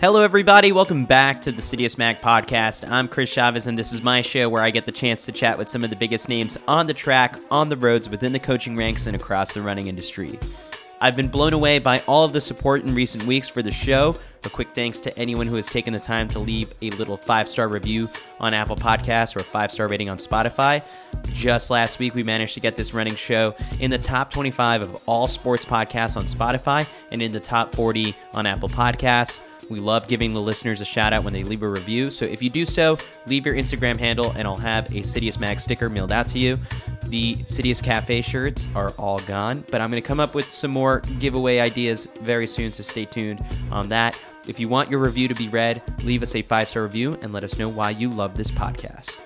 Hello, everybody. Welcome back to the Citius Mag podcast. I'm Chris Chavez, and this is my show where I get the chance to chat with some of the biggest names on the track, on the roads, within the coaching ranks, and across the running industry. I've been blown away by all of the support in recent weeks for the show. A quick thanks to anyone who has taken the time to leave a little five star review on Apple Podcasts or a five star rating on Spotify. Just last week, we managed to get this running show in the top 25 of all sports podcasts on Spotify and in the top 40 on Apple Podcasts. We love giving the listeners a shout out when they leave a review. So if you do so, leave your Instagram handle and I'll have a Citius Mag sticker mailed out to you. The Citius Cafe shirts are all gone, but I'm going to come up with some more giveaway ideas very soon, so stay tuned on that. If you want your review to be read, leave us a five star review and let us know why you love this podcast.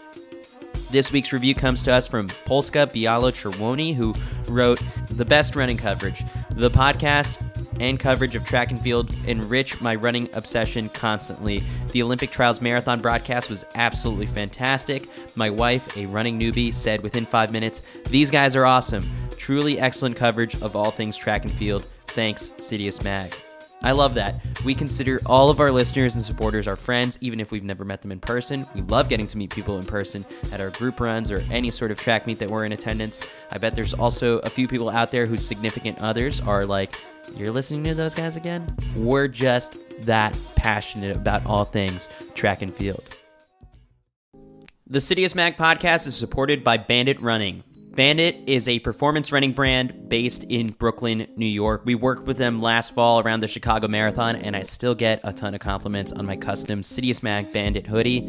This week's review comes to us from Polska Bialo Cherwoni, who wrote The Best Running Coverage. The podcast and coverage of track and field enrich my running obsession constantly. The Olympic Trials Marathon broadcast was absolutely fantastic. My wife, a running newbie, said within five minutes, These guys are awesome. Truly excellent coverage of all things track and field. Thanks, Citius Mag. I love that. We consider all of our listeners and supporters our friends, even if we've never met them in person. We love getting to meet people in person at our group runs or any sort of track meet that we're in attendance. I bet there's also a few people out there whose significant others are like, You're listening to those guys again? We're just that passionate about all things track and field. The Citius Mag podcast is supported by Bandit Running. Bandit is a performance running brand based in Brooklyn, New York. We worked with them last fall around the Chicago Marathon, and I still get a ton of compliments on my custom Citius Mag Bandit hoodie.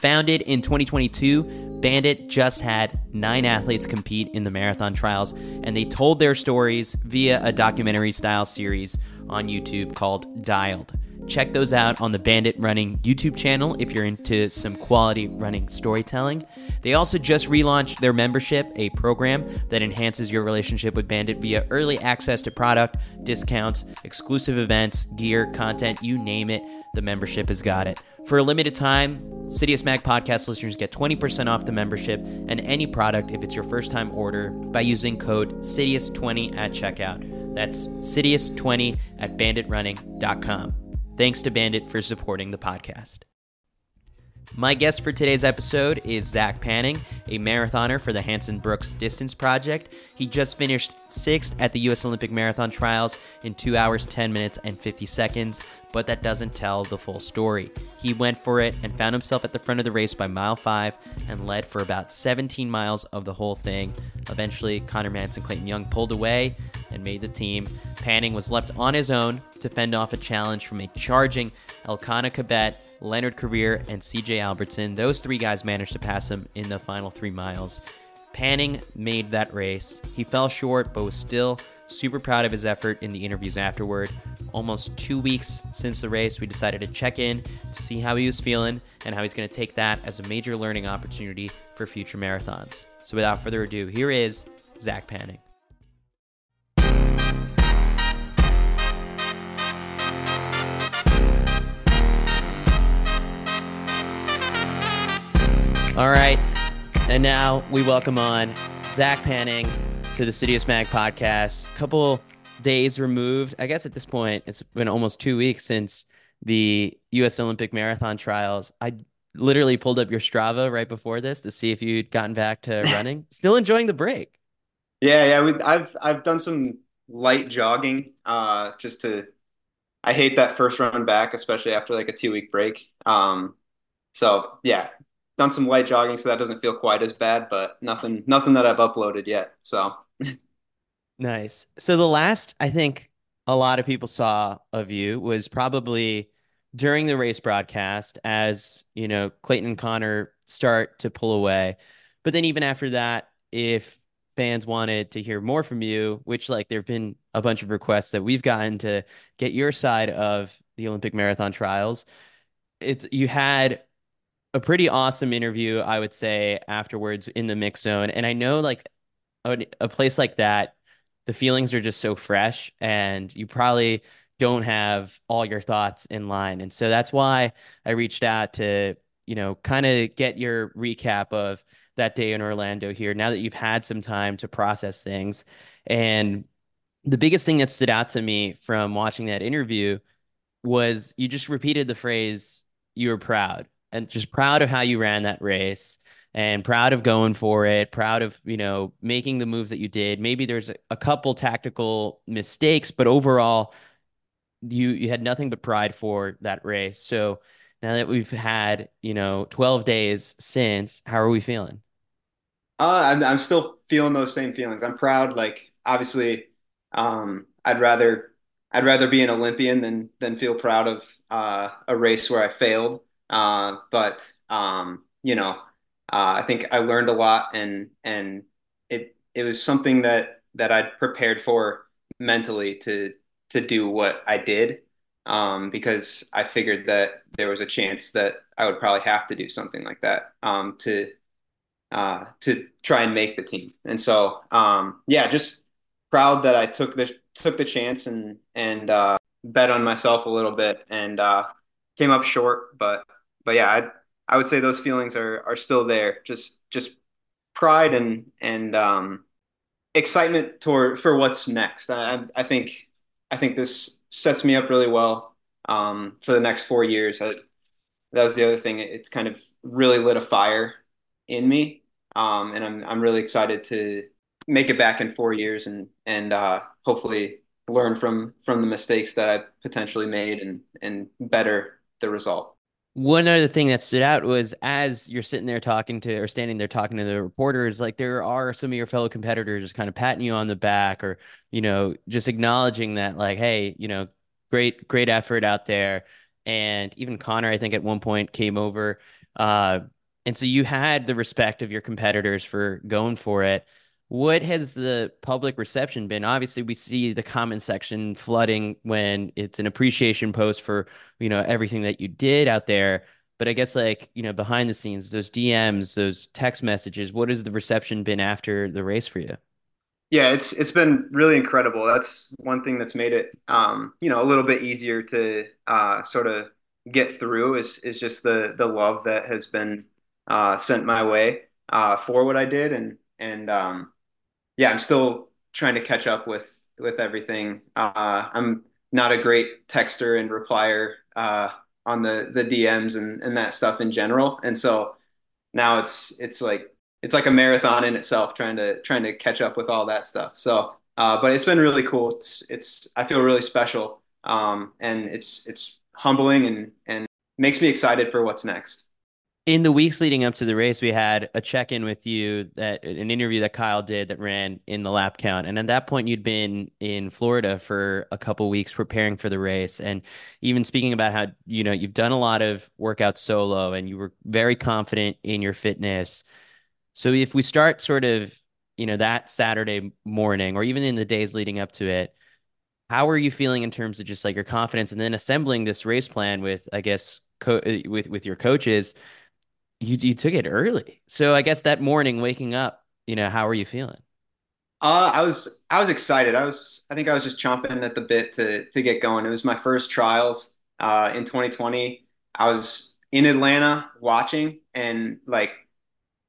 Founded in 2022, Bandit just had nine athletes compete in the marathon trials, and they told their stories via a documentary style series on YouTube called Dialed. Check those out on the Bandit Running YouTube channel if you're into some quality running storytelling. They also just relaunched their membership, a program that enhances your relationship with Bandit via early access to product, discounts, exclusive events, gear, content, you name it, the membership has got it. For a limited time, Citius Mag podcast listeners get 20% off the membership and any product if it's your first time order by using code Citius20 at checkout. That's Citius20 at banditrunning.com. Thanks to Bandit for supporting the podcast. My guest for today's episode is Zach Panning, a marathoner for the Hanson Brooks Distance Project. He just finished sixth at the U.S. Olympic Marathon Trials in 2 hours, 10 minutes, and 50 seconds, but that doesn't tell the full story. He went for it and found himself at the front of the race by mile 5 and led for about 17 miles of the whole thing. Eventually, Conner Mantz and Clayton Young pulled away and made the team. Panning was left on his own to fend off a challenge from a charging Elkanah Kibet Leonard Korir, and CJ Albertson. Those three guys managed to pass him in the final three miles. Panning made that race. He fell short, but was still super proud of his effort in the interviews afterward. Almost two weeks since the race, we decided to check in to see how he was feeling and how he's going to take that as a major learning opportunity for future marathons. So without further ado, here is Zach Panning. All right. And now we welcome on Zach Panning to the Citius Mag podcast. A couple days removed. I guess at this point, it's been almost two weeks since the U.S. Olympic Marathon trials. I literally pulled up your Strava right before this to see if you'd gotten back to running. Still enjoying the break. Yeah, yeah. We, I've I've done some light jogging, uh, just to. I hate that first run back, especially after like a two week break. Um, so yeah, done some light jogging, so that doesn't feel quite as bad, but nothing nothing that I've uploaded yet. So nice. So the last I think a lot of people saw of you was probably during the race broadcast as, you know, Clayton and Conner start to pull away. But then even after that, if fans wanted to hear more from you, which like there've been a bunch of requests that we've gotten to get your side of the Olympic marathon trials. It's you had a pretty awesome interview, I would say, afterwards in the mix zone. And I know like a, a place like that, the feelings are just so fresh and you probably don't have all your thoughts in line. And so that's why I reached out to, you know, kind of get your recap of that day in Orlando here now that you've had some time to process things. And the biggest thing that stood out to me from watching that interview was you just repeated the phrase, you were proud and just proud of how you ran that race and proud of going for it, proud of, you know, making the moves that you did. Maybe there's a, couple tactical mistakes, but overall, you you had nothing but pride for that race. So now that we've had, you know, 12 days since, how are we feeling? Uh, I'm I'm still feeling those same feelings. I'm proud. Like obviously, um, I'd rather I'd rather be an Olympian than than feel proud of uh, a race where I failed. Uh, but um, you know, uh, I think I learned a lot, and and it it was something that that I'd prepared for mentally to to do what I did, um, because I figured that there was a chance that I would probably have to do something like that um, to uh, to try and make the team. And so, um, yeah, just proud that I took the took the chance and and uh, bet on myself a little bit and uh, came up short. But but yeah, I I would say those feelings are are still there. Just just pride and and um, excitement toward for what's next. I I think I think this sets me up really well um, for the next four years. I, that was the other thing. It's kind of really lit a fire in me um, and I'm I'm really excited to make it back in four years and and uh, hopefully learn from from the mistakes that I potentially made and and better the result. One other thing that stood out was as you're sitting there talking to or standing there talking to the reporters, like there are some of your fellow competitors just kind of patting you on the back or, you know, just acknowledging that, like, hey, you know, great, great effort out there. And even Conner, I think at one point came over, uh, and so you had the respect of your competitors for going for it. What has the public reception been? Obviously, we see the comment section flooding when it's an appreciation post for, you know, everything that you did out there. But I guess like, you know, behind the scenes, those DMs, those text messages, what has the reception been after the race for you? Yeah, it's it's been really incredible. That's one thing that's made it um, you know, a little bit easier to uh, sort of get through is is just the the love that has been uh, sent my way uh, for what I did, and and um, yeah, I'm still trying to catch up with with everything. Uh, I'm not a great texter and replier uh, on the the DMs and and that stuff in general, and so now it's it's like it's like a marathon in itself trying to trying to catch up with all that stuff. So, uh, but it's been really cool. It's it's I feel really special, um, and it's it's humbling and and makes me excited for what's next in the weeks leading up to the race, we had a check in with you that an interview that Kyle did that ran in the lap count. And at that point, you'd been in Florida for a couple weeks preparing for the race. And even speaking about how, you know, you've done a lot of workouts solo and you were very confident in your fitness. So if we start sort of, you know, that Saturday morning or even in the days leading up to it, how are you feeling in terms of just like your confidence and then assembling this race plan with, I guess, co- with with your coaches? You you took it early. So I guess that morning waking up, you know, how are you feeling? Uh, I was I was excited. I was I think I was just chomping at the bit to to get going. It was my first trials uh, in 2020. I was in Atlanta watching, and like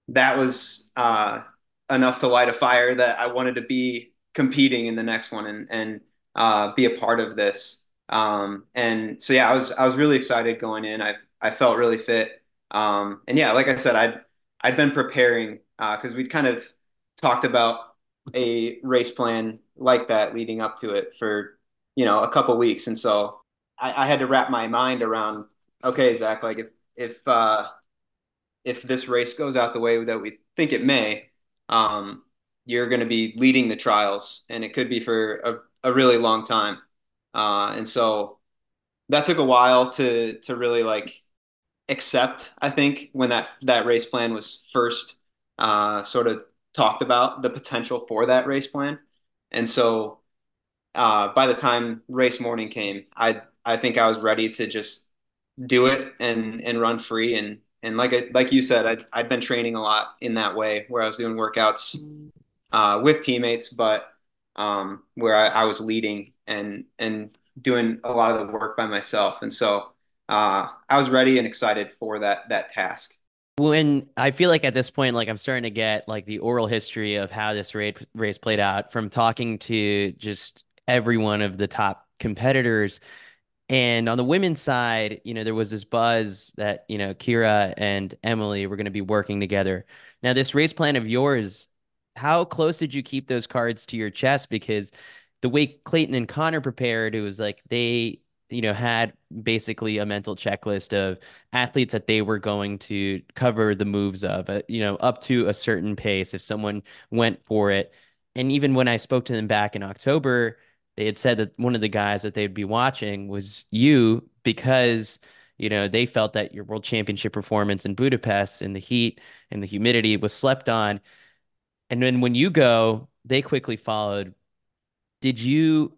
that was uh, enough to light a fire that I wanted to be competing in the next one and and uh, be a part of this. Um, and so yeah, I was I was really excited going in. I I felt really fit. Um, and yeah, like I said, I'd I'd been preparing because uh, we'd kind of talked about a race plan like that leading up to it for you know a couple weeks, and so I, I, had to wrap my mind around okay, Zach, like if if uh, if this race goes out the way that we think it may, um, you're going to be leading the trials, and it could be for a, a really long time, uh, and so that took a while to to really like accept. I think when that that race plan was first uh, sort of talked about, the potential for that race plan, and so uh, by the time race morning came, I I think I was ready to just do it and and run free and and like I, like you said, I'd, I'd been training a lot in that way where I was doing workouts uh, with teammates, but um, where I, I, was leading and and doing a lot of the work by myself. And so uh, I was ready and excited for that that task. When I feel like at this point, like I'm starting to get like the oral history of how this race race played out from talking to just every one of the top competitors. And on the women's side, you know, there was this buzz that, you know, Keira and Emily were going to be working together. Now, this race plan of yours, how close did you keep those cards to your chest? Because the way Clayton and Conner prepared, it was like they, you know, had basically a mental checklist of athletes that they were going to cover the moves of, uh, you know, up to a certain pace if someone went for it. And even when I spoke to them back in October, they had said that one of the guys that they'd be watching was you because you know they felt that your world championship performance in Budapest in the heat and the humidity was slept on and then when you go they quickly followed did you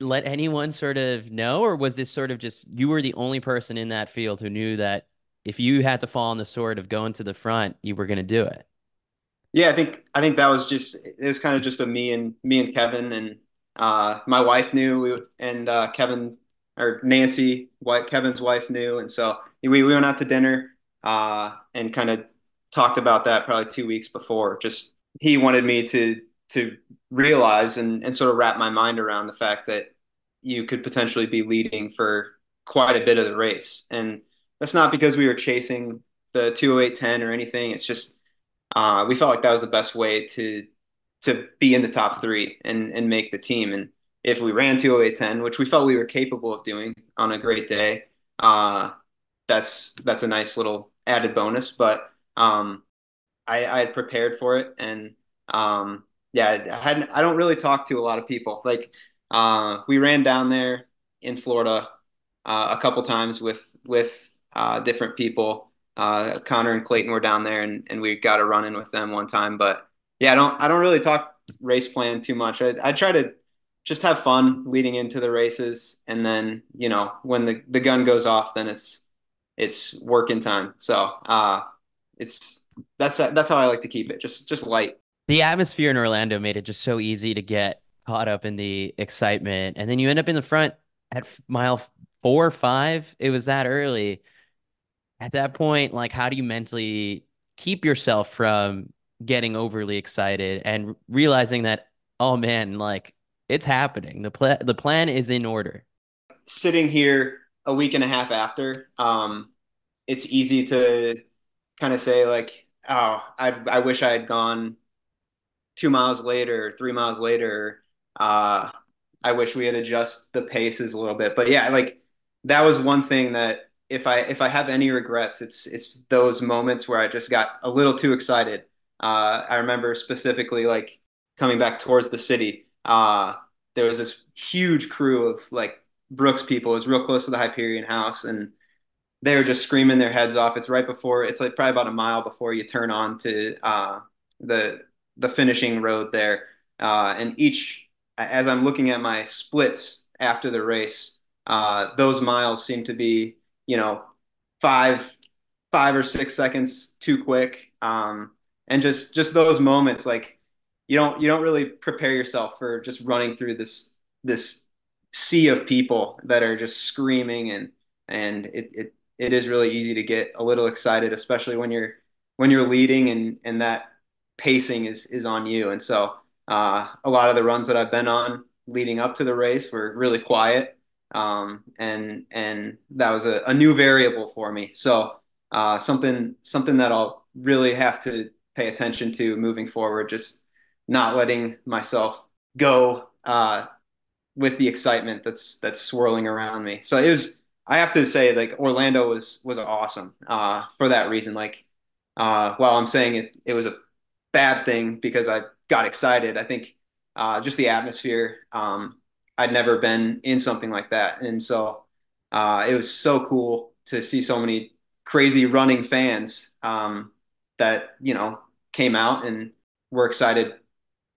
let anyone sort of know or was this sort of just you were the only person in that field who knew that if you had to fall on the sword of going to the front you were going to do it yeah i think i think that was just it was kind of just a me and me and kevin and uh, my wife knew, and uh, Kevin or Nancy, what Kevin's wife knew, and so we we went out to dinner uh, and kind of talked about that probably two weeks before. Just he wanted me to to realize and, and sort of wrap my mind around the fact that you could potentially be leading for quite a bit of the race, and that's not because we were chasing the 208.10 or anything. It's just uh, we felt like that was the best way to to be in the top three and and make the team. And if we ran 208.10, which we felt we were capable of doing on a great day, uh, that's that's a nice little added bonus. But um, I, had prepared for it, and um, yeah, I hadn't. I don't really talk to a lot of people. Like uh, we ran down there in Florida uh, a couple times with with uh, different people. Uh, Conner and Clayton were down there, and, and we got a run in with them one time. But yeah, I don't I don't really talk race plan too much. I, I try to just have fun leading into the races, and then you know when the, the gun goes off, then it's it's working time. So uh, it's that's that's how I like to keep it, just just light. The atmosphere in Orlando made it just so easy to get caught up in the excitement, and then you end up in the front at mile four or five. It was that early. At that point, like, how do you mentally keep yourself from getting overly excited and realizing that oh man like it's happening the plan the plan is in order sitting here a week and a half after um it's easy to kind of say like oh i i wish i had gone 2 miles later 3 miles later uh i wish we had adjusted the paces a little bit but yeah like that was one thing that if i if i have any regrets it's it's those moments where i just got a little too excited uh, I remember specifically like coming back towards the city. Uh, there was this huge crew of like Brooks people. It was real close to the Hyperion house, and they were just screaming their heads off. It's right before. It's like probably about a mile before you turn on to uh, the the finishing road there. Uh, and each, as I'm looking at my splits after the race, uh, those miles seem to be, you know, five five or six seconds too quick. Um, and just just those moments like you don't you don't really prepare yourself for just running through this this sea of people that are just screaming and and it, it it is really easy to get a little excited especially when you're when you're leading and and that pacing is is on you and so uh, a lot of the runs that I've been on leading up to the race were really quiet um, and and that was a, a new variable for me so uh, something something that I'll really have to pay attention to moving forward. Just not letting myself go uh, with the excitement that's that's swirling around me. So it was. I have to say, like Orlando was was awesome uh, for that reason. Like uh, while I'm saying it, it was a bad thing because I got excited. I think uh, just the atmosphere. Um, I'd never been in something like that, and so uh, it was so cool to see so many crazy running fans um, that you know came out and we're excited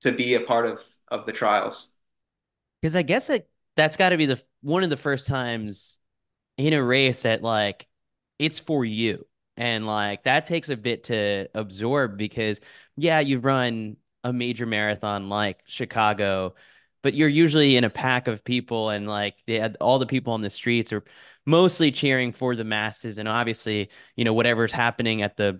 to be a part of of the trials. Because I guess it, that's got to be the one of the first times in a race that like it's for you. And like that takes a bit to absorb because yeah, you run a major marathon like Chicago, but you're usually in a pack of people and like they had all the people on the streets are mostly cheering for the masses and obviously, you know, whatever's happening at the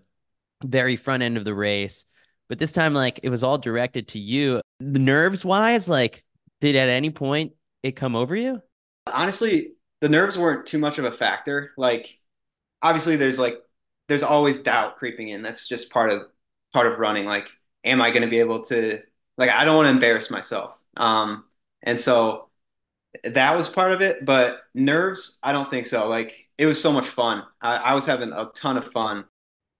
very front end of the race. But this time like it was all directed to you. The nerves wise, like did at any point it come over you? Honestly, the nerves weren't too much of a factor. Like obviously there's like there's always doubt creeping in. That's just part of part of running. Like, am I going to be able to like I don't want to embarrass myself. Um, and so that was part of it. But nerves, I don't think so. Like it was so much fun. I, I was having a ton of fun.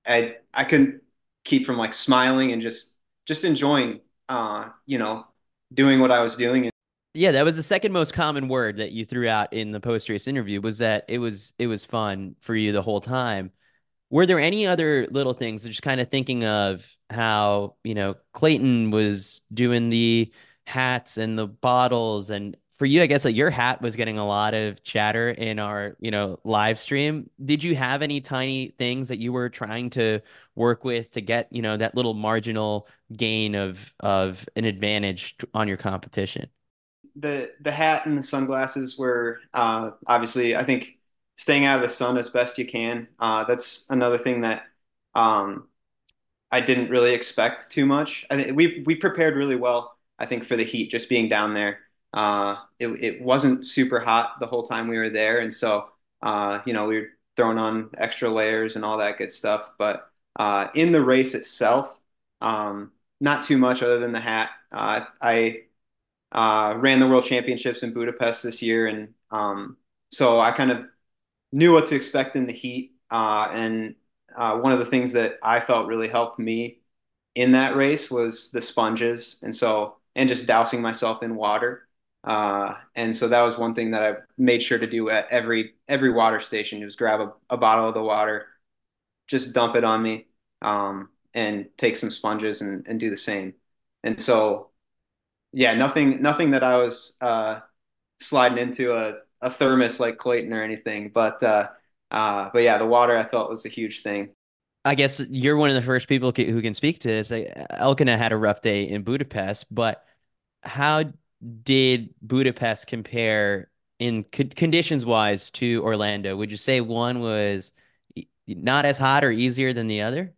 I I couldn't keep from like smiling and just just enjoying uh, you know, doing what I was doing yeah, that was the second most common word that you threw out in the post race interview was that it was it was fun for you the whole time. Were there any other little things just kind of thinking of how, you know, Clayton was doing the hats and the bottles and for you, I guess like your hat was getting a lot of chatter in our, you know, live stream. Did you have any tiny things that you were trying to work with to get, you know, that little marginal gain of of an advantage on your competition? the the hat and the sunglasses were uh, obviously I think staying out of the sun as best you can. Uh, that's another thing that um, I didn't really expect too much. I think we we prepared really well. I think for the heat, just being down there, uh, it it wasn't super hot the whole time we were there, and so uh, you know we were throwing on extra layers and all that good stuff. But uh, in the race itself, um, not too much other than the hat. Uh, I uh, ran the World Championships in Budapest this year, and um, so I kind of knew what to expect in the heat. Uh, and uh, one of the things that I felt really helped me in that race was the sponges, and so and just dousing myself in water. Uh, and so that was one thing that I made sure to do at every every water station. Was grab a, a bottle of the water, just dump it on me, um, and take some sponges and, and do the same. And so yeah, nothing nothing that I was uh, sliding into a, a thermos like Clayton or anything, but uh, uh, but yeah, the water I felt was a huge thing. I guess you're one of the first people who can speak to this. Elkanah had a rough day in Budapest, but how did Budapest compare in conditions wise to Orlando? Would you say one was not as hot or easier than the other?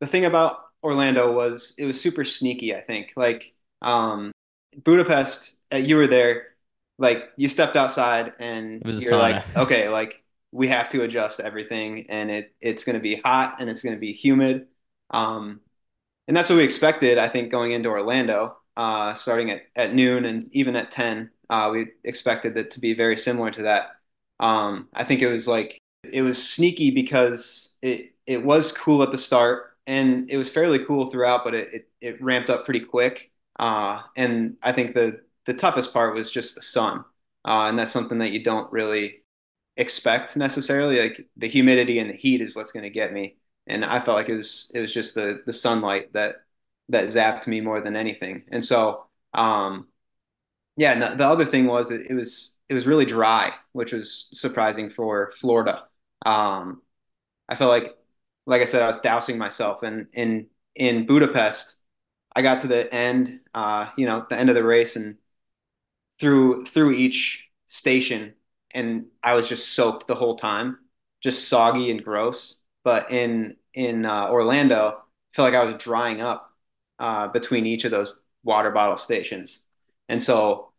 The thing about Orlando was it was super sneaky, I think. Like um, Budapest, uh, you were there, like you stepped outside and you're like, okay, like we have to adjust everything, and it it's going to be hot and it's going to be humid, um, and that's what we expected. I think going into Orlando, uh, starting at at noon and even at ten, uh, we expected it to be very similar to that. Um, I think it was like it was sneaky because it it was cool at the start and it was fairly cool throughout, but it, it, it ramped up pretty quick. Uh, and I think the the toughest part was just the sun, uh, and that's something that you don't really expect necessarily. Like the humidity and the heat is what's going to get me, and I felt like it was it was just the the sunlight that that zapped me more than anything. And so, um, yeah, no, the other thing was it, it, was it was really dry, which was surprising for Florida. Um, I felt like, like I said, I was dousing myself, and in in Budapest I got to the end, uh, you know, the end of the race, and through through each station, and I was just soaked the whole time, just soggy and gross. But in in uh, Orlando, I like I was drying up uh, between each of those water bottle stations, and so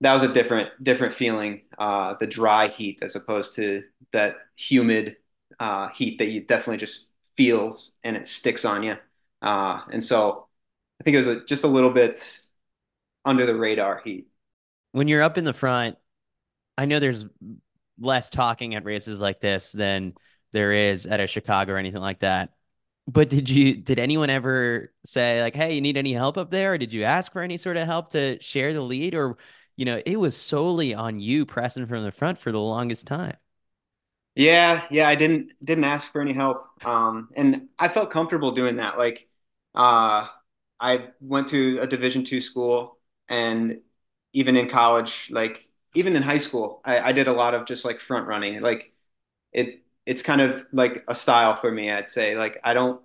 that was a different different feeling. Uh, the dry heat as opposed to that humid uh, heat that you definitely just feel and it sticks on you. Uh, and so I think it was a, just a little bit under the radar heat. When you're up in the front, I know there's less talking at races like this than there is at a Chicago or anything like that. But did you did anyone ever say like, "Hey, you need any help up there?" Or did you ask for any sort of help to share the lead or you know, it was solely on you pressing from the front for the longest time. Yeah, yeah, I didn't didn't ask for any help. Um and I felt comfortable doing that. Like uh I went to a Division two school, and even in college, like even in high school, I, I did a lot of just like front running. Like it, it's kind of like a style for me. I'd say like I don't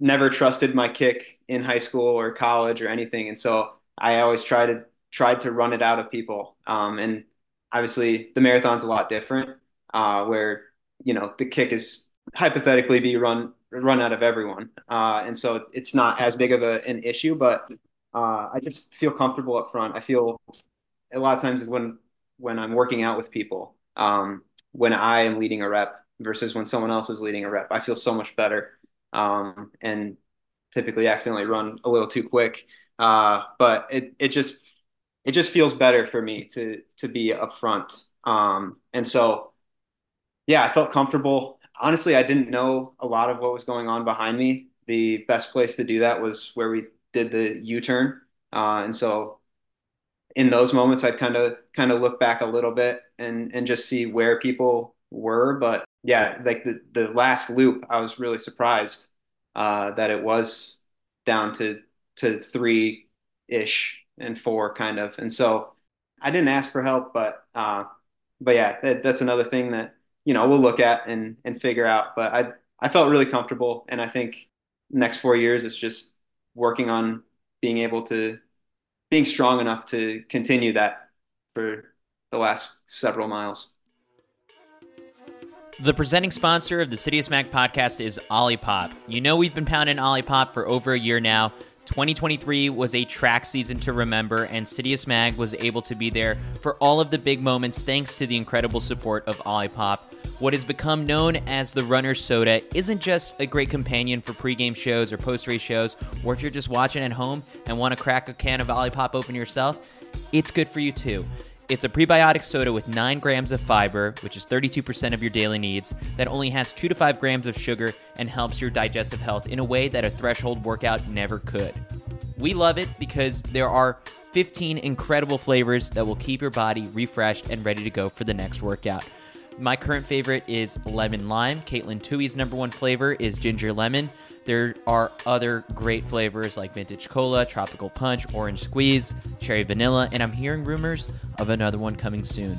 never trusted my kick in high school or college or anything, and so I always tried to tried to run it out of people. Um, and obviously, the marathon's a lot different, uh, where you know the kick is hypothetically be run run out of everyone, uh, and so it's not as big of a, an issue. But uh, I just feel comfortable up front. I feel a lot of times when when I'm working out with people, um, when I am leading a rep versus when someone else is leading a rep, I feel so much better. Um, and typically accidentally run a little too quick. Uh, but it it just it just feels better for me to to be up front. Um, and so yeah, I felt comfortable. Honestly, I didn't know a lot of what was going on behind me. The best place to do that was where we did the U-turn. Uh, and so in those moments, I'd kind of kind of look back a little bit and and just see where people were. But yeah, like the the last loop, I was really surprised uh, that it was down to to three ish and four kind of. And so I didn't ask for help, but uh, but yeah, that, that's another thing that you know we'll look at and and figure out. But I I felt really comfortable, and I think next four years it's just working on being able to being strong enough to continue that for the last several miles. The presenting sponsor of the Citius Mag podcast is Olipop. You know we've been pounding Olipop for over a year now. 2023 was a track season to remember, and Citius Mag was able to be there for all of the big moments thanks to the incredible support of Olipop. What has become known as the runner's soda isn't just a great companion for pregame shows or post race shows, or if you're just watching at home and want to crack a can of Olipop open yourself, it's good for you too. It's a prebiotic soda with 9 grams of fiber, which is 32% of your daily needs, that only has 2 to 5 grams of sugar and helps your digestive health in a way that a threshold workout never could. We love it because there are 15 incredible flavors that will keep your body refreshed and ready to go for the next workout. My current favorite is lemon lime. Caitlin Tui's number one flavor is ginger lemon. There are other great flavors like vintage cola, tropical punch, orange squeeze, cherry vanilla, and I'm hearing rumors of another one coming soon.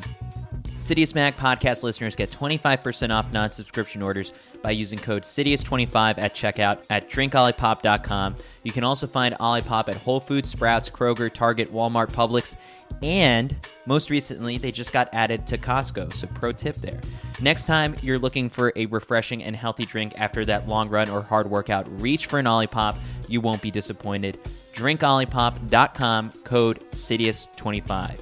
Citius Mag podcast listeners get 25% off non subscription orders by using code CITIUS25 at checkout at drinkolipop.com. You can also find Olipop at Whole Foods, Sprouts, Kroger, Target, Walmart, Publix, and most recently, they just got added to Costco. So, pro tip there. Next time you're looking for a refreshing and healthy drink after that long run or hard workout, reach for an Olipop. You won't be disappointed. DrinkOlipop.com, code CITIUS25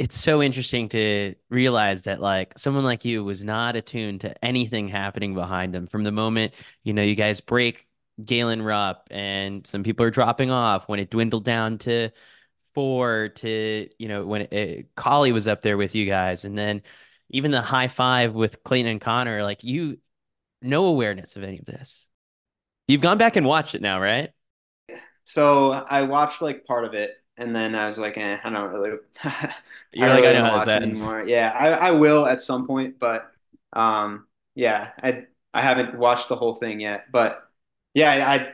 it's so interesting to realize that like someone like you was not attuned to anything happening behind them from the moment you know you guys break Galen Rupp and some people are dropping off when it dwindled down to four to you know when it, it, Collie was up there with you guys and then even the high five with Clayton and Conner like you no awareness of any of this you've gone back and watched it now right so I watched like part of it and then I was like, eh, I don't really. You're I like, I know how this anymore. Yeah, I, I will at some point, but um, yeah, I I haven't watched the whole thing yet, but yeah, I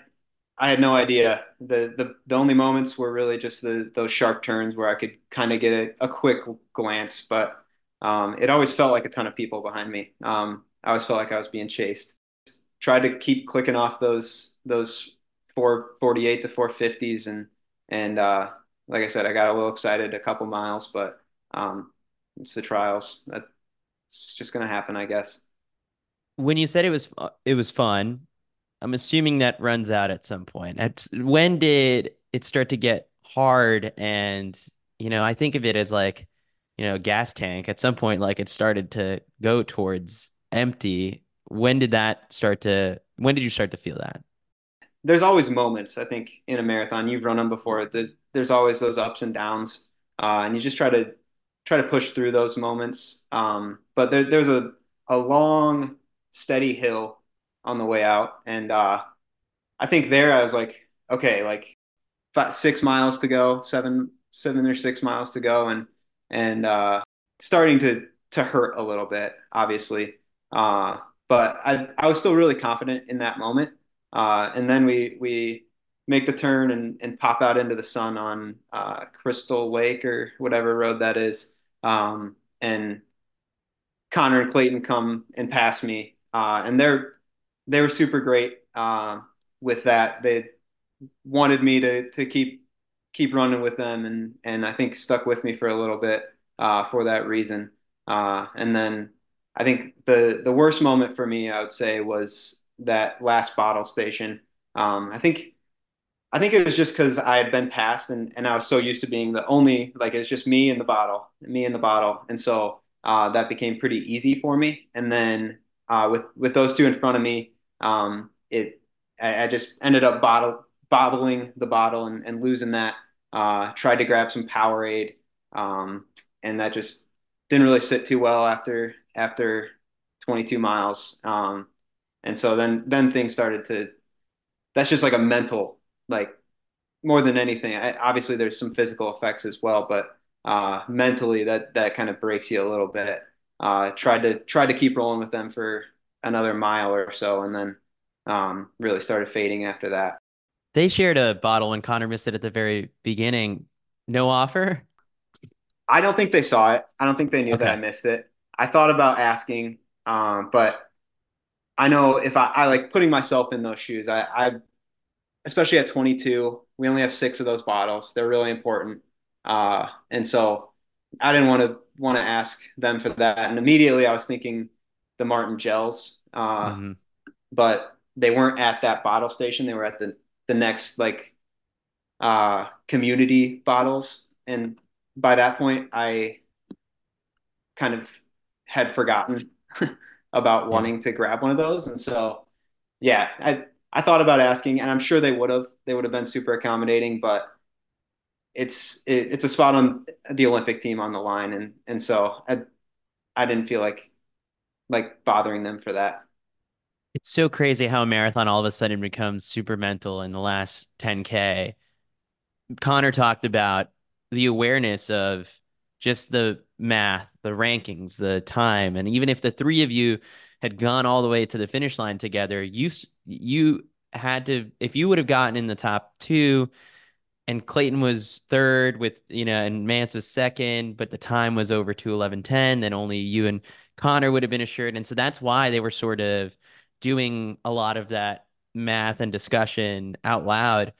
I had no idea. The the the only moments were really just the those sharp turns where I could kind of get a, a quick glance, but um, it always felt like a ton of people behind me. Um, I always felt like I was being chased. Tried to keep clicking off those those 448 to 450s and and uh, like I said, I got a little excited a couple miles, but um, it's the trials. That's just going to happen, I guess. When you said it was it was fun, I'm assuming that runs out at some point. At when did it start to get hard? And you know, I think of it as like you know, gas tank. At some point, like it started to go towards empty. When did that start to? When did you start to feel that? There's always moments. I think in a marathon, you've run them before. There's there's always those ups and downs, uh, and you just try to try to push through those moments. Um, but there, there's a a long, steady hill on the way out, and uh, I think there I was like, okay, like about six miles to go, seven seven or six miles to go, and and uh, starting to to hurt a little bit, obviously. Uh, but I I was still really confident in that moment. Uh, and then we we make the turn and, and pop out into the sun on uh, Crystal Lake or whatever road that is. Um, and Conner and Clayton come and pass me, uh, and they're they were super great uh, with that. They wanted me to to keep keep running with them, and and I think stuck with me for a little bit uh, for that reason. Uh, and then I think the the worst moment for me, I would say, was that last bottle station. Um, I think I think it was just because I had been passed and, and I was so used to being the only like it's just me in the bottle, me in the bottle, and so uh, that became pretty easy for me. And then uh, with with those two in front of me, um, it I, I, just ended up bottle bobbling the bottle and, and losing that. Uh, tried to grab some Powerade, um, and that just didn't really sit too well after after 22 miles. Um, and so then then things started to. That's just like a mental like more than anything. I, obviously, there's some physical effects as well, but uh, mentally, that that kind of breaks you a little bit. Uh, tried to tried to keep rolling with them for another mile or so, and then um, really started fading after that. They shared a bottle when Conner missed it at the very beginning. No offer. I don't think they saw it. I don't think they knew okay. that I missed it. I thought about asking, um, but I know if I, I, like putting myself in those shoes, I, I, especially at 22, we only have six of those bottles. They're really important. Uh, and so I didn't want to want to ask them for that. And immediately I was thinking the Maurten gels, uh, mm-hmm. but they weren't at that bottle station. They were at the, the next like uh, community bottles. And by that point, I kind of had forgotten about wanting to grab one of those. And so, yeah, I, I thought about asking, and I'm sure they would have. They would have been super accommodating, but it's it, it's a spot on the Olympic team on the line, and and so I I didn't feel like like bothering them for that. It's so crazy how a marathon all of a sudden becomes super mental in the last 10k. Conner talked about the awareness of just the math, the rankings, the time, and even if the three of you had gone all the way to the finish line together, you you had to if you would have gotten in the top two and Clayton was third with you know and Mantz was second, but the time was over to eleven ten. Then only you and Conner would have been assured, and so that's why they were sort of doing a lot of that math and discussion out loud.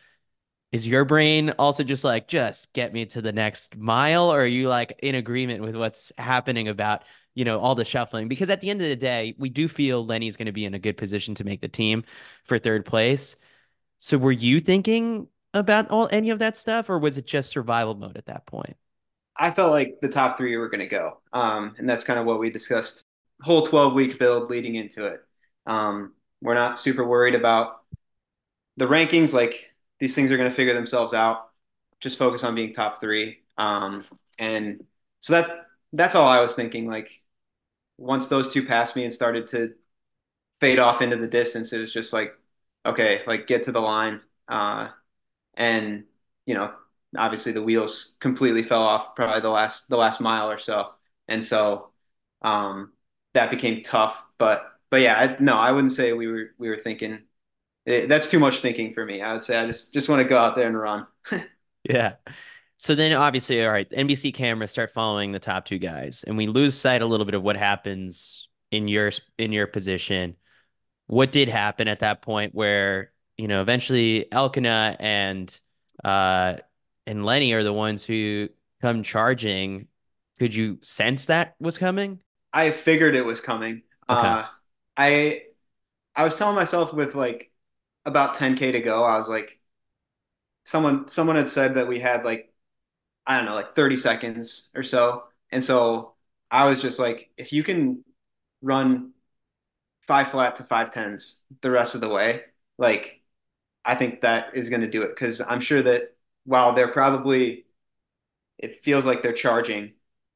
Is your brain also just like just get me to the next mile, or are you like in agreement with what's happening about you know all the shuffling? Because at the end of the day, we do feel Lenny's going to be in a good position to make the team for third place. So were you thinking about all any of that stuff, or was it just survival mode at that point? I felt like the top three were going to go, um, and that's kind of what we discussed. Whole twelve week build leading into it. Um, we're not super worried about the rankings. Like these things are going to figure themselves out. Just focus on being top three. Um, and so that that's all I was thinking. Like once those two passed me and started to fade off into the distance, it was just like, okay, like get to the line. Uh, and you know obviously the wheels completely fell off probably the last the last mile or so. And so um, that became tough. But but yeah I, no i wouldn't say we were we were thinking it, eh, that's too much thinking for me. I would say i just just want to go out there and run. Yeah. So then obviously all right nbc cameras start following the top two guys and we lose sight a little bit of what happens in your in your position. What did happen at that point where you know, eventually Elkanah and uh and Lenny are the ones who come charging. Could you sense that was coming? I figured it was coming. Okay. Uh I I was telling myself with like about 10k to go, I was like someone someone had said that we had like I don't know, like 30 seconds or so. And so I was just like, if you can run five flat to five tens the rest of the way, like I think that is going to do it because I'm sure that while they're probably, it feels like they're charging,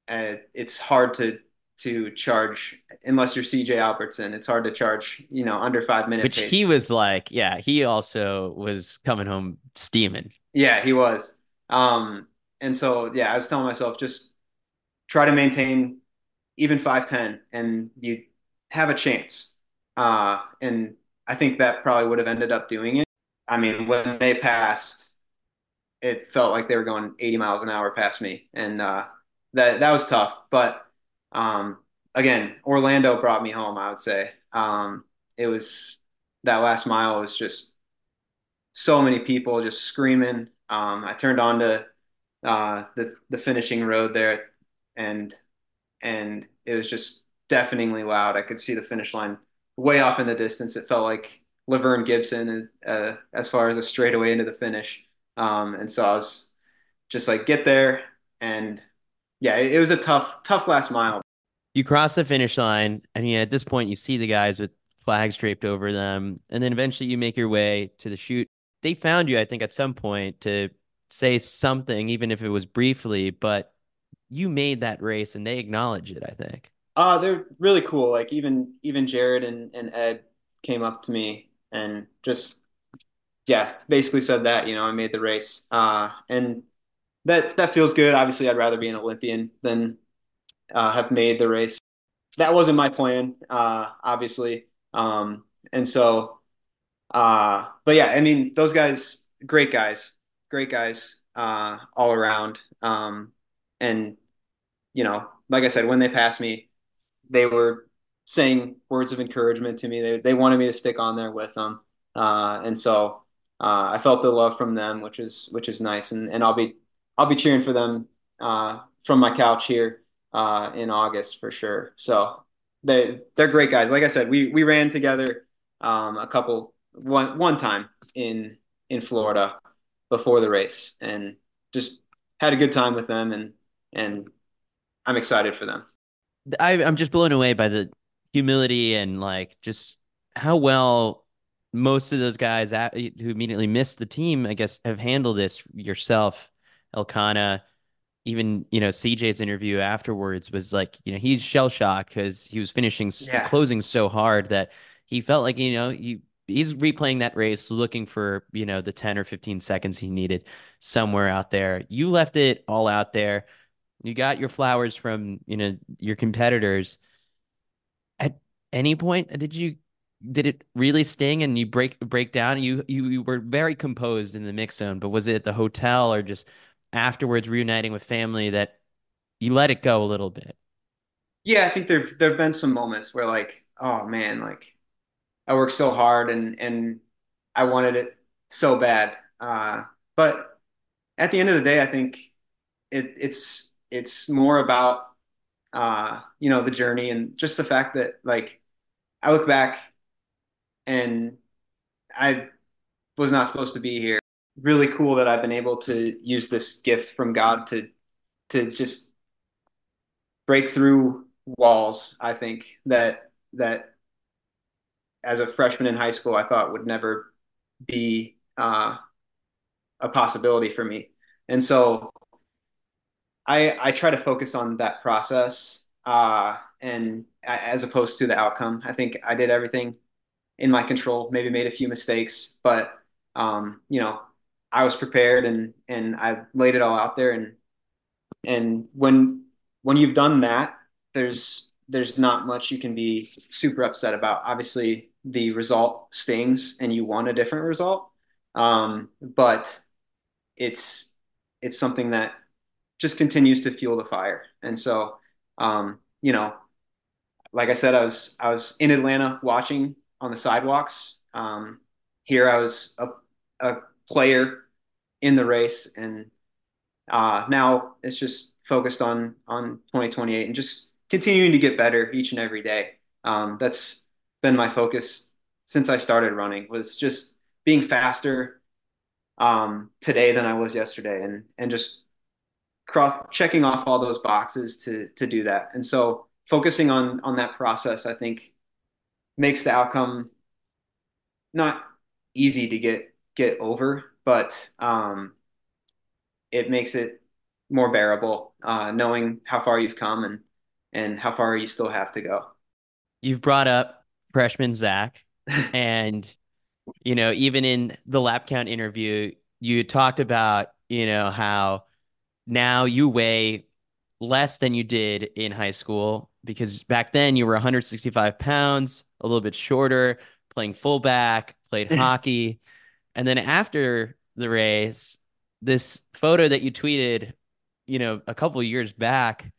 uh, it's hard to to charge unless you're CJ Albertson. It's hard to charge, you know, under five minutes. Which pace. he was like, yeah, he also was coming home steaming. Yeah, he was. Um, and so yeah, I was telling myself just try to maintain even five ten, and you have a chance. Uh, and I think that probably would have ended up doing it. I mean, when they passed, it felt like they were going 80 miles an hour past me, and uh, that that was tough. But um, again, Orlando brought me home. I would say um, it was that last mile was just so many people just screaming. Um, I turned on to uh, the the finishing road there, and and it was just deafeningly loud. I could see the finish line way off in the distance. It felt like Laverne Gibson uh, as far as a straightaway into the finish. Um, and so I was just like, get there. And yeah, it, it was a tough, tough last mile. You cross the finish line, and yeah, at this point, you see the guys with flags draped over them, and then eventually you make your way to the chute. They found you, I think, at some point to say something, even if it was briefly, but you made that race and they acknowledge it, I think. Uh, they're really cool. Like even even Jared and, and Ed came up to me and just yeah, basically said that, you know, I made the race. Uh, and that that feels good. Obviously I'd rather be an Olympian than uh, have made the race. That wasn't my plan, uh, obviously. Um, and so uh, but yeah, I mean, those guys, great guys, great guys uh, all around. Um, and you know, like I said, when they passed me, they were saying words of encouragement to me. They they wanted me to stick on there with them, uh, and so uh, I felt the love from them, which is which is nice. And and I'll be I'll be cheering for them uh, from my couch here uh, in August for sure. So they they're great guys. Like I said, we we ran together um, a couple one one time in in Florida before the race, and just had a good time with them, and and I'm excited for them. I, I'm just blown away by the humility and like just how well most of those guys who immediately missed the team, I guess, have handled this yourself, Elkanah. Even you know CJ's interview afterwards was like you know he's shell shocked because he was finishing yeah. closing so hard that he felt like you know he he's replaying that race looking for you know the 10 or 15 seconds he needed somewhere out there you left it all out there you got your flowers from you know your competitors at any point did you did it really sting and you break break down you you, you were very composed in the mix zone but was it at the hotel or just afterwards reuniting with family that you let it go a little bit yeah i think there there've been some moments where like oh man like I worked so hard and and I wanted it so bad. Uh, but at the end of the day, I think it, it's it's more about uh, you know the journey and just the fact that like I look back and I was not supposed to be here. Really cool that I've been able to use this gift from God to to just break through walls. I think that that as a freshman in high school, I thought would never be uh, a possibility for me. And so I, I try to focus on that process uh, and as opposed to the outcome. I think I did everything in my control, maybe made a few mistakes, but um, you know, I was prepared and and I laid it all out there and and when when you've done that, there's there's not much you can be super upset about. Obviously, the result stings and you want a different result. Um, but it's it's something that just continues to fuel the fire. And so, um, you know, like I said, I was I was in Atlanta watching on the sidewalks. Um, here I was a, a player in the race, and uh, now it's just focused on on 2028 and just continuing to get better each and every day. Um, that's been my focus since I started running was just being faster um, today than I was yesterday, and and just cross checking off all those boxes to to do that. And so focusing on on that process, I think, makes the outcome not easy to get get over, but um, it makes it more bearable, uh, knowing how far you've come and and how far you still have to go. You've brought up freshman Zach. and, you know, even in the lap count interview, you talked about, you know, how now you weigh less than you did in high school because back then you were 165 pounds, a little bit shorter, playing fullback, played hockey. And then after the race, this photo that you tweeted, you know, a couple years back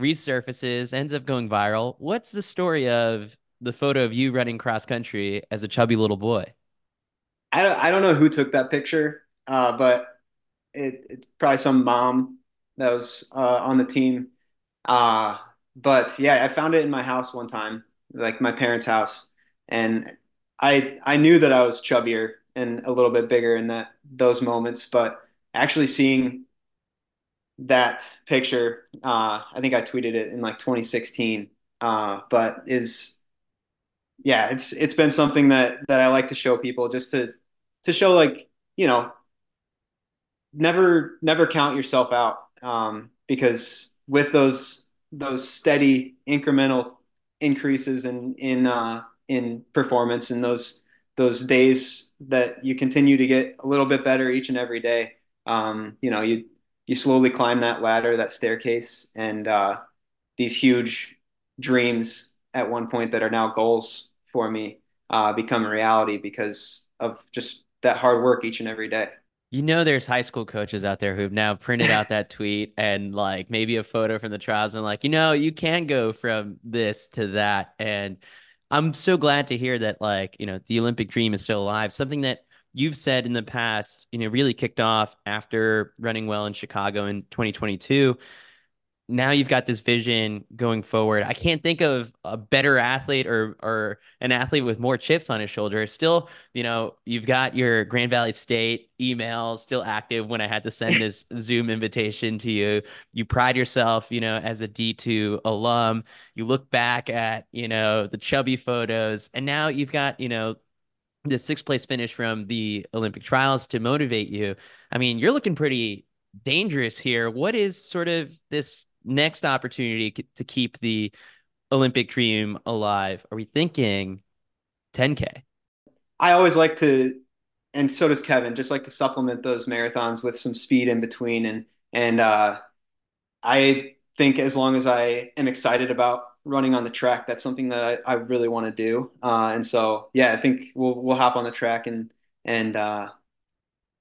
resurfaces, ends up going viral. What's the story of the photo of you running cross country as a chubby little boy? I don't, I don't know who took that picture, uh, but it, it's probably some mom that was uh, on the team. Uh, but yeah, I found it in my house one time, like my parents' house, and I I knew that I was chubbier and a little bit bigger in that those moments, but actually seeing that picture, uh, I think I tweeted it in like 2016, uh, but is yeah, it's it's been something that that I like to show people just to to show like you know never never count yourself out um, because with those those steady incremental increases in in uh, in performance and those those days that you continue to get a little bit better each and every day um, you know you you slowly climb that ladder that staircase and uh, these huge dreams at one point that are now goals for me uh, become a reality because of just that hard work each and every day. You know, there's high school coaches out there who've now printed out that tweet and like maybe a photo from the trials and like, you know, you can go from this to that. And I'm so glad to hear that, like, you know, the Olympic dream is still alive. Something that you've said in the past, you know, really kicked off after running well in Chicago in 2022 now you've got this vision going forward. I can't think of a better athlete or or an athlete with more chips on his shoulder. Still, you know, you've got your Grand Valley State email still active when I had to send this Zoom invitation to you. You pride yourself, you know, as a D2 alum. You look back at, you know, the chubby photos and now you've got, you know, the sixth place finish from the Olympic trials to motivate you. I mean, you're looking pretty dangerous here. What is sort of this next opportunity to keep the Olympic dream alive? Are we thinking 10K? I always like to, and so does Kevin, just like to supplement those marathons with some speed in between. And, and, uh, I think as long as I am excited about running on the track, that's something that I, I really want to do. Uh, and so, yeah, I think we'll, we'll hop on the track and, and, uh,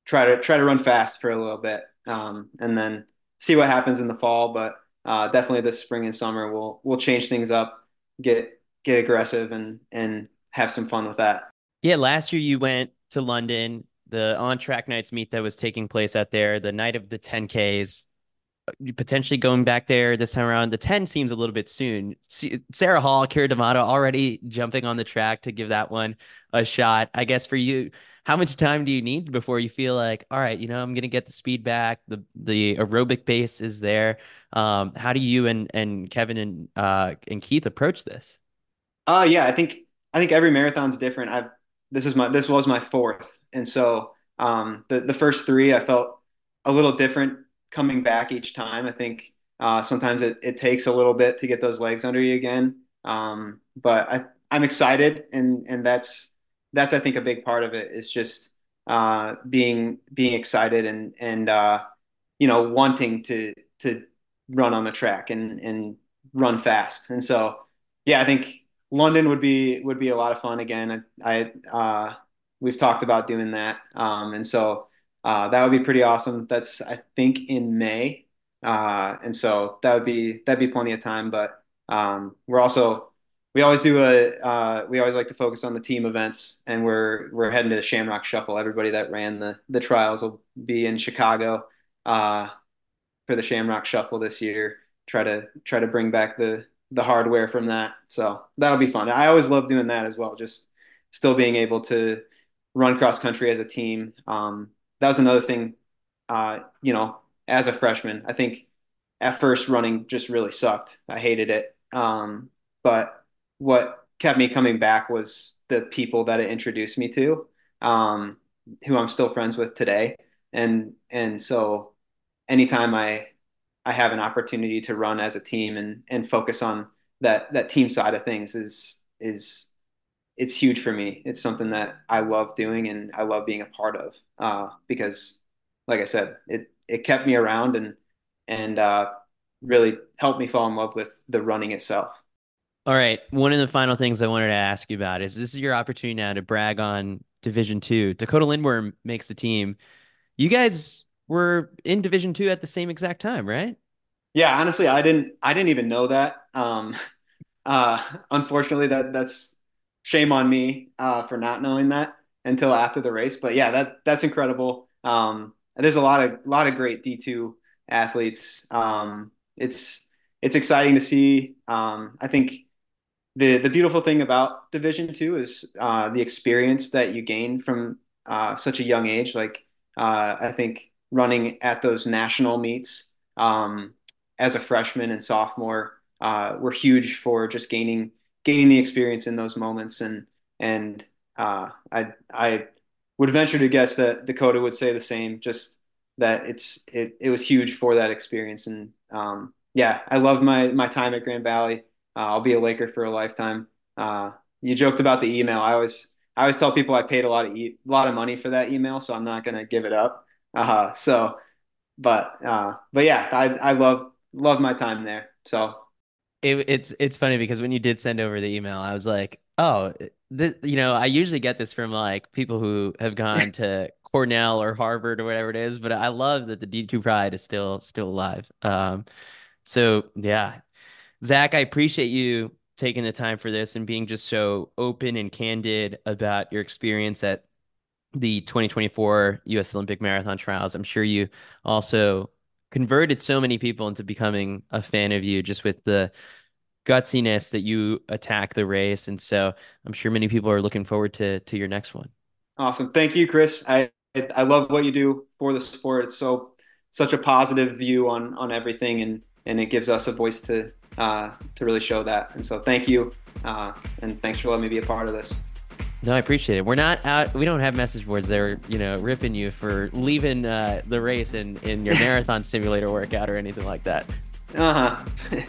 try to, try to run fast for a little bit. Um, and then see what happens in the fall. But uh, definitely this spring and summer we'll we'll change things up, get get aggressive and and have some fun with that. Yeah, last year you went to London, the on track nights meet that was taking place out there, the night of the 10Ks. Potentially going back there this time around. The 10 seems a little bit soon. Sarah Hall, Keira D'Amato already jumping on the track to give that one a shot. I guess for you, how much time do you need before you feel like, all right, you know, I'm gonna get the speed back, the the aerobic base is there. Um, how do you and and Kevin and uh and Keith approach this? Uh yeah, I think I think every marathon's different. I've this is my this was my fourth, and so um, the the first three I felt a little different coming back each time. I think uh, sometimes it, it takes a little bit to get those legs under you again, um, but I I'm excited, and and that's that's I think a big part of it is just uh, being being excited and and uh, you know wanting to to run on the track and and run fast. And so yeah, I think London would be would be a lot of fun again. I, I uh, we've talked about doing that, um, and so uh, that would be pretty awesome. That's I think in May, uh, and so that would be that'd be plenty of time. But um, we're also we always do a uh, we always like to focus on the team events and we're we're heading to the Shamrock Shuffle. Everybody that ran the the trials will be in Chicago uh, for the Shamrock Shuffle this year. Try to try to bring back the the hardware from that. So that'll be fun. I always love doing that as well. Just still being able to run cross country as a team. Um, that was another thing. Uh, you know, as a freshman, I think at first running just really sucked. I hated it. Um, but what kept me coming back was the people that it introduced me to, um, who I'm still friends with today. And and so anytime I I have an opportunity to run as a team and and focus on that that team side of things is is it's huge for me. It's something that I love doing and I love being a part of uh, because, like I said, it it kept me around and and uh, really helped me fall in love with the running itself. All right. One of the final things I wanted to ask you about is this is your opportunity now to brag on Division Two. Dakota Lindwurm makes the team. You guys were in Division Two at the same exact time, right? Yeah, honestly, I didn't I didn't even know that. Um, uh, unfortunately, that that's shame on me uh, for not knowing that until after the race. But yeah, that that's incredible. Um, there's a lot of lot of great D2 athletes. Um, it's it's exciting to see. Um, I think the the beautiful thing about Division Two is uh, the experience that you gain from uh, such a young age. Like uh, I think running at those national meets um, as a freshman and sophomore uh, were huge for just gaining gaining the experience in those moments. And and uh, I I would venture to guess that Dakota would say the same. Just that it's it it was huge for that experience. And um, yeah, I love my my time at Grand Valley. Uh, I'll be a Laker for a lifetime. Uh, you joked about the email. I always I always tell people I paid a lot of e- a lot of money for that email, so I'm not gonna give it up. Uh, huh. so, but uh, but yeah, I I love love my time there. So it, it's it's funny because when you did send over the email, I was like, oh, this, you know, I usually get this from like people who have gone to Cornell or Harvard or whatever it is, but I love that the D2 Pride is still still alive. Um, so yeah, Zach, I appreciate you taking the time for this and being just so open and candid about your experience at the 2024 U.S. Olympic Marathon Trials. I'm sure you also converted so many people into becoming a fan of you just with the gutsiness that you attack the race. And so I'm sure many people are looking forward to to your next one. Awesome. Thank you, Chris. I I love what you do for the sport. It's so such a positive view on on everything and and it gives us a voice to uh, to really show that. And so thank you. Uh, and thanks for letting me be a part of this. No, I appreciate it. We're not out. We don't have message boards They're you know, ripping you for leaving uh, the race in, in your marathon simulator workout or anything like that. Uh huh.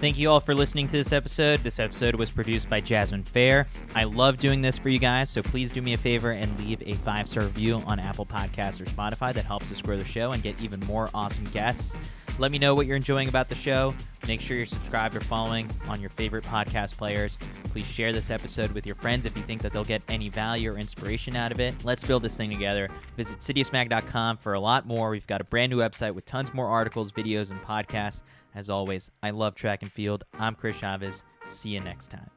Thank you all for listening to this episode. This episode was produced by Jasmine Fair. I love doing this for you guys, so please do me a favor and leave a five star review on Apple Podcasts or Spotify. That helps us grow the show and get even more awesome guests. Let me know what you're enjoying about the show. Make sure you're subscribed or following on your favorite podcast players. Please share this episode with your friends if you think that they'll get any value or inspiration out of it. Let's build this thing together. Visit citiusmag.com for a lot more. We've got a brand new website with tons more articles, videos, and podcasts. As always, I love track and field. I'm Chris Chavez. See you next time.